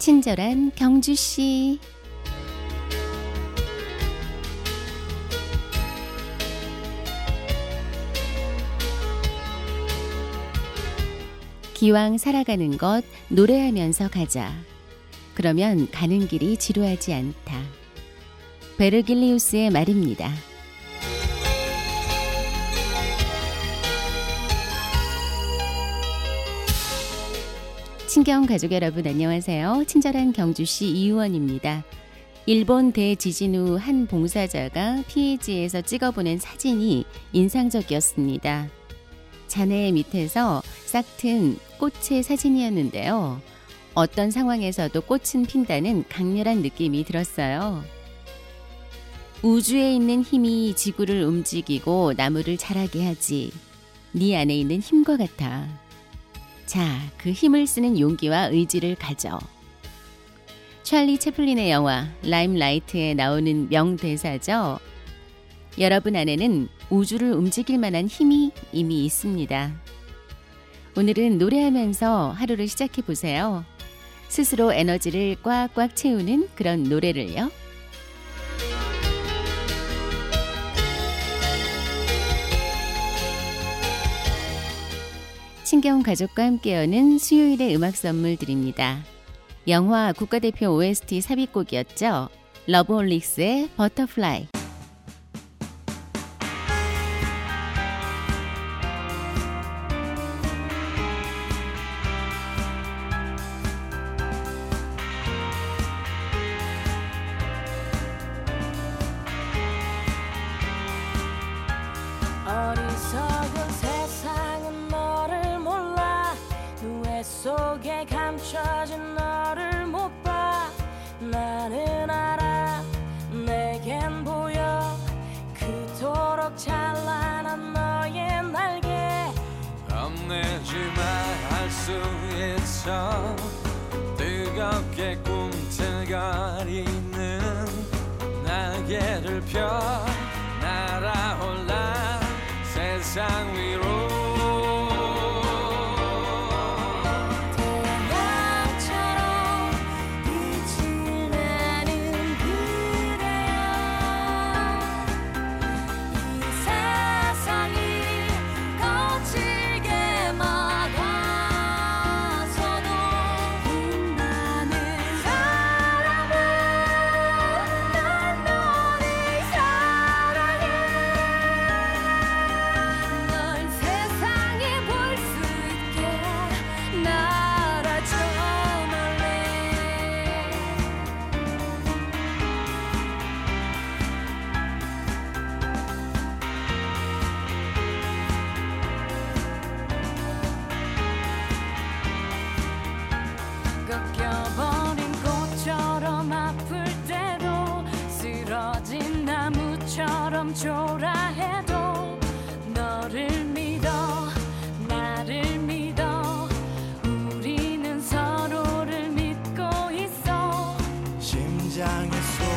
친절한 경주 씨. 기왕 살아가는 것 노래하면서 가자. 그러면 가는 길이 지루하지 않다. 베르길리우스의 말입니다. 친경 가족 여러분 안녕하세요. 친절한 경주시 이유원입니다. 일본 대지진 후 한 봉사자가 피해지에서 찍어보낸 사진이 인상적이었습니다. 잔해 밑에서 싹튼 꽃의 사진이었는데요. 어떤 상황에서도 꽃은 핀다는 강렬한 느낌이 들었어요. 우주에 있는 힘이 지구를 움직이고 나무를 자라게 하지. 네 안에 있는 힘과 같아. 자, 그 힘을 쓰는 용기와 의지를 가져. 찰리 채플린의 영화 라임라이트에 나오는 명대사죠. 여러분 안에는 우주를 움직일 만한 힘이 이미 있습니다. 오늘은 노래하면서 하루를 시작해 보세요. 스스로 에너지를 꽉꽉 채우는 그런 노래를요. 친경 가족과 함께 여는 수요일의 음악 선물 드립니다. 영화 국가대표 OST 삽입곡이었죠. 러브홀릭스의 Butterfly. 수 있어 뜨겁게 꿈틀거리는 날개를 펴 날아올라 세상 위로 심장의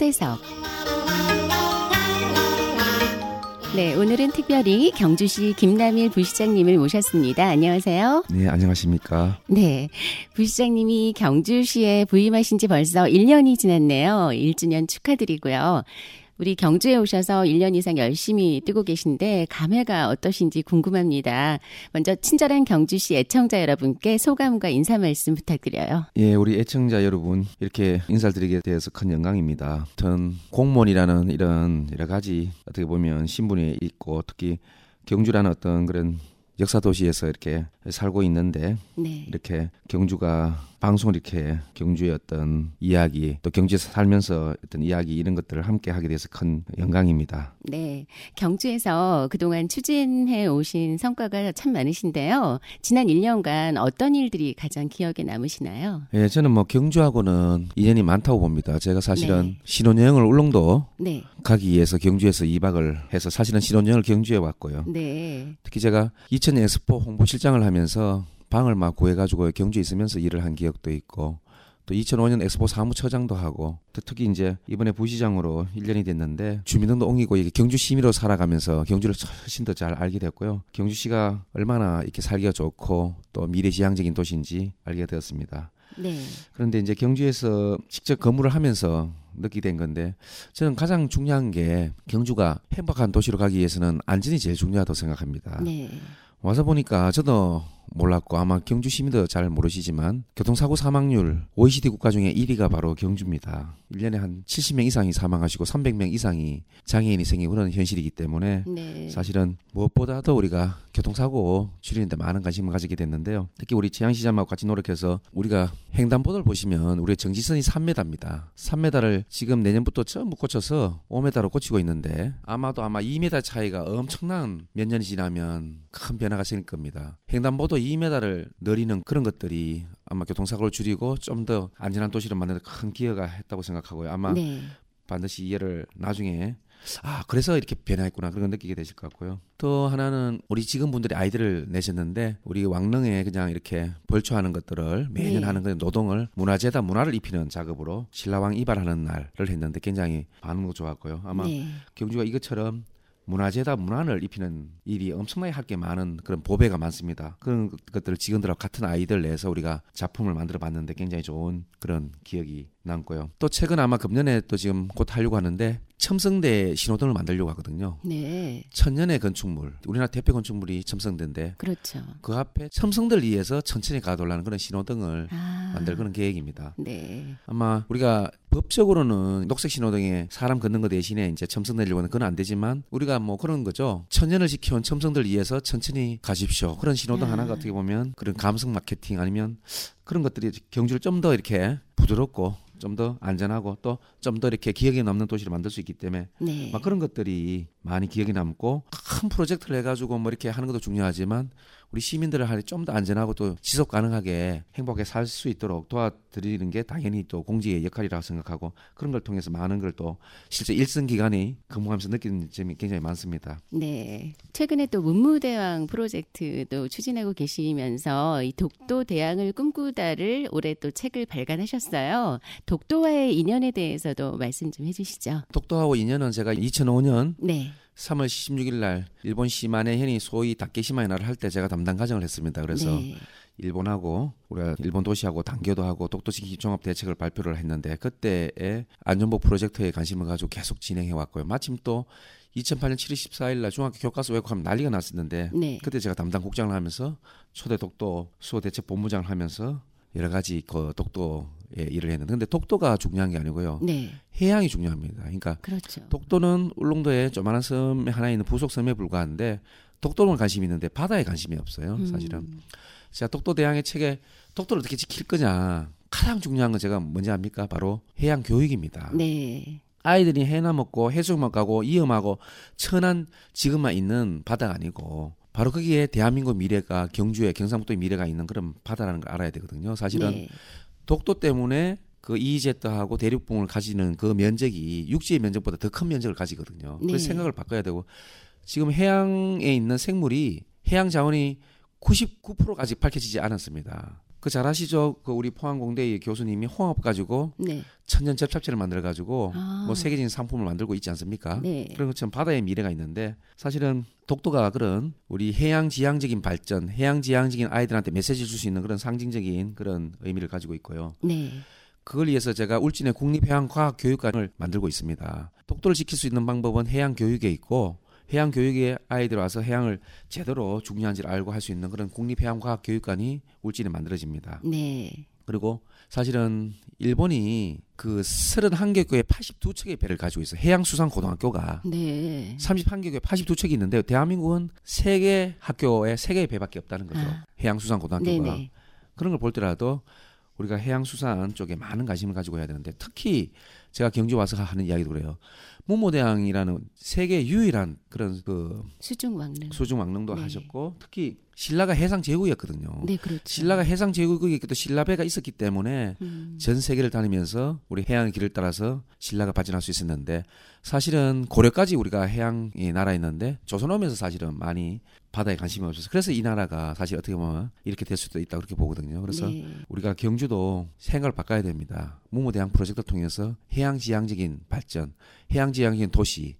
초대석. 네, 오늘은 특별히 경주시 김남일 부시장님을 모셨습니다. 안녕하세요. 네, 안녕하십니까. 네, 부시장님이 경주시에 부임하신 지 벌써 1년이 지났네요. 1주년 축하드리고요. 우리 경주에 오셔서 1년 이상 열심히 뜨고 계신데 감회가 어떠신지 궁금합니다. 먼저 친절한 경주시 애청자 여러분께 소감과 인사 말씀 부탁드려요. 예, 우리 애청자 여러분, 이렇게 인사를 드리게 돼서 큰 영광입니다. 전 공무원이라는 이런 여러 가지 어떻게 보면 신분이 있고 특히 경주라는 어떤 그런 역사 도시에서 이렇게 살고 있는데 네. 이렇게 경주가 방송을 이렇게 경주의 어떤 이야기 또 경주에서 살면서 어떤 이야기 이런 것들을 함께 하게 돼서 큰 영광입니다. 네. 경주에서 그동안 추진해 오신 성과가 참 많으신데요. 지난 1년간 어떤 일들이 가장 기억에 남으시나요? 예, 저는 뭐 경주하고는 인연이 많다고 봅니다. 제가 사실은 네. 신혼여행을 울릉도 네. 가기 위해서 경주에서 2박을 해서 사실은 신혼여행을 경주에 왔고요. 네. 특히 제가 2000년 엑스포 홍보실장을 하면서 방을 막 구해가지고 경주에 있으면서 일을 한 기억도 있고 또 2005년 엑스포 사무처장도 하고 또 특히 이제 이번에 부시장으로 1년이 됐는데 주민등록 옮기고 이게 경주 시민으로 살아가면서 경주를 훨씬 더 잘 알게 됐고요. 경주시가 얼마나 이렇게 살기가 좋고 또 미래지향적인 도시인지 알게 되었습니다. 네. 그런데 이제 경주에서 직접 근무를 하면서 느끼게 된 건데 저는 가장 중요한 게 경주가 행복한 도시로 가기 위해서는 안전이 제일 중요하다고 생각합니다. 네. 와서 보니까 저도 몰랐고 아마 경주 시민도 잘 모르시지만 교통사고 사망률 OECD 국가 중에 1위가 바로 경주입니다. 1년에 한 70명 이상이 사망하시고 300명 이상이 장애인이 생기고 그런 현실이기 때문에 네. 사실은 무엇보다도 우리가 교통사고 줄이는데 많은 관심을 가지게 됐는데요. 특히 우리 지양시장하고 같이 노력해서 우리가 횡단보도를 보시면 우리의 정지선이 3m입니다. 3m를 지금 내년부터 전부 고쳐서 5m로 고치고 있는데 아마도 아마 2m 차이가 엄청난 몇 년이 지나면 큰 변화가 생길 겁니다. 횡단보도 2m를 늘리는 그런 것들이 아마 교통사고를 줄이고 좀 더 안전한 도시를 만드는 데큰 기여가 했다고 생각하고요. 아마 네. 반드시 이해를 나중에 아 그래서 이렇게 변화했구나 그런 걸 느끼게 되실 것 같고요. 또 하나는 우리 직원분들이 아이디를 내셨는데 우리 왕릉에 그냥 이렇게 벌초하는 것들을 매년 네. 하는 그 노동을 문화재다 문화를 입히는 작업으로 신라왕 이발하는 날을 했는데 굉장히 반응도 좋았고요. 아마 네. 경주가 이것처럼 문화재다 문화를 입히는 일이 엄청나게 할 게 많은 그런 보배가 많습니다. 그런 것들을 직원들하고 같은 아이들 내서 우리가 작품을 만들어 봤는데 굉장히 좋은 그런 기억이 남고요. 또 최근 아마 금년에 또 지금 곧 하려고 하는데 첨성대 신호등을 만들려고 하거든요. 네. 천년의 건축물, 우리나라 대표 건축물이 첨성대인데 그렇죠. 그 앞에 첨성대를 위해서 천천히 가돌라는 그런 신호등을 아. 만들 그런 계획입니다. 네. 아마 우리가 법적으로는 녹색 신호등에 사람 걷는 거 대신에 이제 첨성 내려고는 그건 안 되지만 우리가 뭐 그런 거죠. 천년을 지켜온 첨성들 위해서 천천히 가십시오. 그런 신호등 아. 하나가 어떻게 보면 그런 감성 마케팅 아니면 그런 것들이 경주를 좀 더 이렇게 부드럽고 좀 더 안전하고 또 좀 더 이렇게 기억에 남는 도시를 만들 수 있기 때문에 네. 막 그런 것들이 많이 기억에 남고 큰 프로젝트를 해가지고 뭐 이렇게 하는 것도 중요하지만 우리 시민들을 하니 좀더 안전하고 또 지속 가능하게 행복하게 살 수 있도록 도와드리는 게 당연히 또 공직의 역할이라고 생각하고 그런 걸 통해서 많은 걸 또 실제 일선 기간이 근무하면서 느끼는 점이 굉장히 많습니다. 네. 최근에 또 문무대왕 프로젝트도 추진하고 계시면서 이 독도 대왕을 꿈꾸다를 올해 또 책을 발간하셨어요. 독도와의 인연에 대해서도 말씀 좀 해주시죠. 독도하고 인연은 제가 2005년 네. 3월 16일 날 일본 시마네 현이 소위 다케시마의 날을 할때 제가 담당 과정을 했습니다. 그래서 네. 일본하고 우리가 일본 도시하고 단교도 하고 독도지키 종합 대책을 발표를 했는데 그때의 안전보 프로젝트에 관심을 가지고 계속 진행해 왔고요. 마침 또 2008년 7월 14일 날 중학교 교과서 왜곡하면 난리가 났었는데 네. 그때 제가 담당 국장을 하면서 초대 독도 수호 대책 본부장을 하면서 여러 가지 그 독도 에 일을 했는데 근데 독도가 중요한 게 아니고요. 네. 해양이 중요합니다. 그러니까 그렇죠. 독도는 울릉도에 조만한 섬에 하나 있는 부속 섬에 불과한데 독도는 관심이 있는데 바다에 관심이 없어요. 사실은. 음, 자, 독도 대항의 책에 독도를 어떻게 지킬 거냐. 가장 중요한 건 제가 뭔지 압니까? 바로 해양 교육입니다. 네. 아이들이 해나 먹고 해수욕만 가고 위험하고 천한 지금만 있는 바다가 아니고 바로 거기에 대한민국 미래가 경주에 경상북도의 미래가 있는 그런 바다라는 걸 알아야 되거든요. 사실은 네. 독도 때문에 그 EEZ하고 대륙봉을 가지는 그 면적이 육지의 면적보다 더 큰 면적을 가지거든요. 네. 그래서 생각을 바꿔야 되고 지금 해양에 있는 생물이 해양 자원이 99%가 아직 밝혀지지 않았습니다. 그 잘 아시죠? 그 우리 포항공대의 교수님이 홍합 가지고 네. 천연 접착제를 만들어 가지고 아. 뭐 세계적인 상품을 만들고 있지 않습니까? 네. 그런 것처럼 바다의 미래가 있는데 사실은 독도가 그런 우리 해양 지향적인 발전, 해양 지향적인 아이들한테 메시지를 줄 수 있는 그런 상징적인 그런 의미를 가지고 있고요. 네. 그걸 위해서 제가 울진의 국립해양과학교육관을 만들고 있습니다. 독도를 지킬 수 있는 방법은 해양 교육에 있고 해양 교육에 아이들 와서 해양을 제대로 중요한지를 알고 할 수 있는 그런 국립해양과학교육관이 울진에 만들어집니다. 네. 그리고 사실은 일본이 그 31개 교에 82척의 배를 가지고 있어요. 해양수산고등학교가 네. 31개 교에 82척이 있는데 대한민국은 3개 학교에 3개의 배밖에 없다는 거죠. 아. 해양수산고등학교가. 네네. 그런 걸 볼 때라도 우리가 해양수산 쪽에 많은 관심을 가지고 해야 되는데 특히 제가 경주 와서 하는 이야기도 그래요. 문모대왕이라는 세계 유일한 그런 그 수중 왕릉. 수중 왕릉도 네. 하셨고 특히 신라가 해상 제국이었거든요. 네, 그렇죠. 신라가 해상 제국이기 또 신라배가 있었기 때문에 음. 전 세계를 다니면서 우리 해양의 길을 따라서 신라가 발전할 수 있었는데 사실은 고려까지 우리가 해양이 나라였는데 조선 오면서 사실은 많이 바다에 관심이 없어서 그래서 이 나라가 사실 어떻게 보면 이렇게 될 수도 있다 그렇게 보거든요. 그래서 네. 우리가 경주도 생각을 바꿔야 됩니다. 무모대항 프로젝트를 통해서 해양지향적인 발전, 해양지향적인 도시.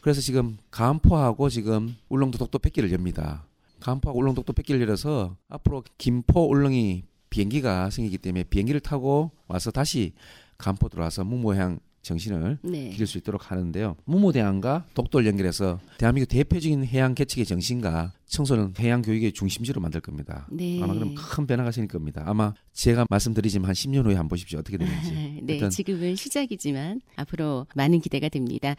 그래서 지금 간포하고 지금 울릉도 독도 뺏기를 엽니다. 간포하고 울릉도 독도 뺏기를 열어서 앞으로 김포 울릉이 비행기가 생기기 때문에 비행기를 타고 와서 다시 간포 들어와서 무모해양 정신을 네. 기를 수 있도록 하는데요. 무모대항과 독도를 연결해서 대한민국 대표적인 해양 개척의 정신과 청소년 해양 교육의 중심지로 만들 겁니다. 네. 아마 그럼 큰 변화가 생길 겁니다. 아마 제가 말씀드리지만 한 10년 후에 한번 보십시오. 어떻게 되는지. 네, 일단 지금은 시작이지만 앞으로 많은 기대가 됩니다.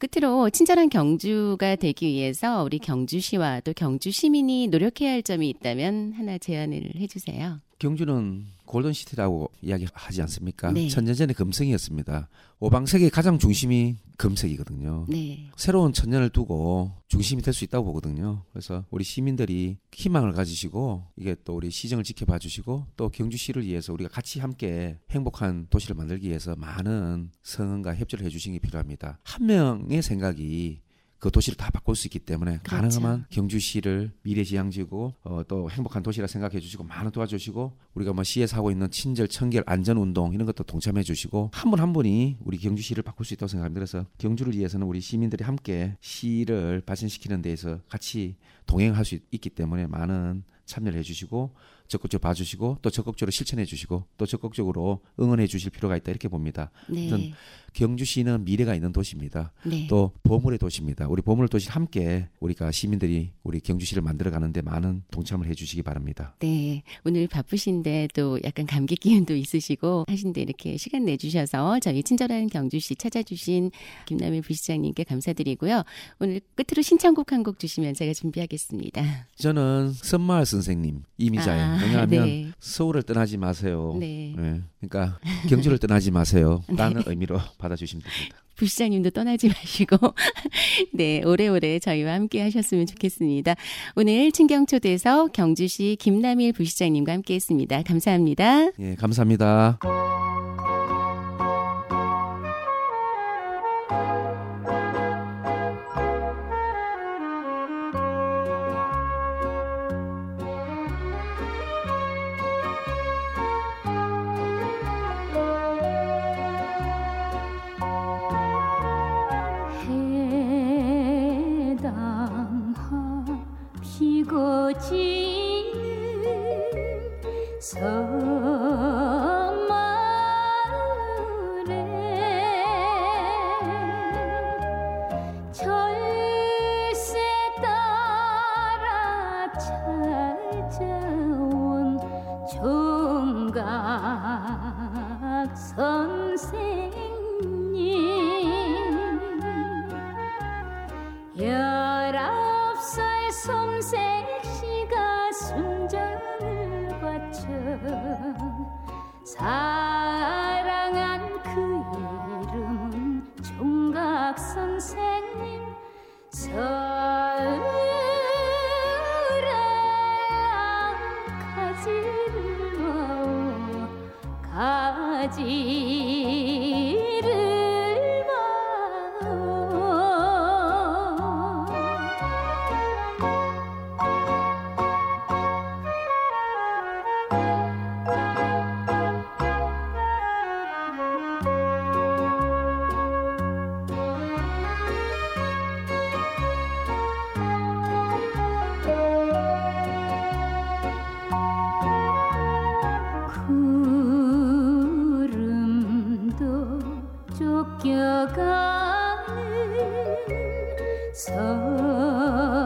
끝으로 친절한 경주가 되기 위해서 우리 경주시와 또 경주 시민이 노력해야 할 점이 있다면 하나 제안을 해주세요. 경주는 골든시티라고 이야기하지 않습니까? 네. 천년전의 금성이었습니다. 오방색의 가장 중심이 금색이거든요. 네, 새로운 천년을 두고 중심이 될 수 있다고 보거든요. 그래서 우리 시민들이 희망을 가지시고 이게 또 우리 시정을 지켜봐 주시고 또 경주시를 위해서 우리가 같이 함께 행복한 도시를 만들기 위해서 많은 성원과 협조를 해주시는 게 필요합니다. 한 명의 생각이 그 도시를 다 바꿀 수 있기 때문에 그렇죠. 가능하면 경주시를 미래지향지고 어, 또 행복한 도시라 생각해 주시고 많은 도와주시고 우리가 뭐 시에서 하고 있는 친절 청결 안전 운동 이런 것도 동참해 주시고 한 분한 분이 우리 경주시를 바꿀 수 있다고 생각합니다. 그래서 경주를 위해서는 우리 시민들이 함께 시를 발전시키는 데에서 같이 동행할 수 있기 때문에 많은 참여를 해주시고 적극적으로 봐주시고 또 적극적으로 실천해 주시고 또 적극적으로 응원해 주실 필요가 있다 이렇게 봅니다. 네, 경주시는 미래가 있는 도시입니다. 네. 또 보물의 도시입니다. 우리 보물 도시 함께 우리가 시민들이 우리 경주시를 만들어 가는데 많은 동참을 해주시기 바랍니다. 네, 오늘 바쁘신데 또 약간 감기 기운도 있으시고 하신데 이렇게 시간 내주셔서 저희 친절한 경주시 찾아주신 김남일 부시장님께 감사드리고요. 오늘 끝으로 신청곡 한 곡 주시면 제가 준비하겠습니다. 저는 선마을 선생님 이미자예요. 아, 왜냐하면 네. 서울을 떠나지 마세요. 네. 네, 그러니까 경주를 떠나지 마세요. 라는 의미로 받아주시면 됩니다. 부시장님도 떠나지 마시고 네 오래오래 저희와 함께 하셨으면 좋겠습니다. 오늘 친경초대에서 경주시 김남일 부시장님과 함께했습니다. 감사합니다. 예, 감사합니다. 마 오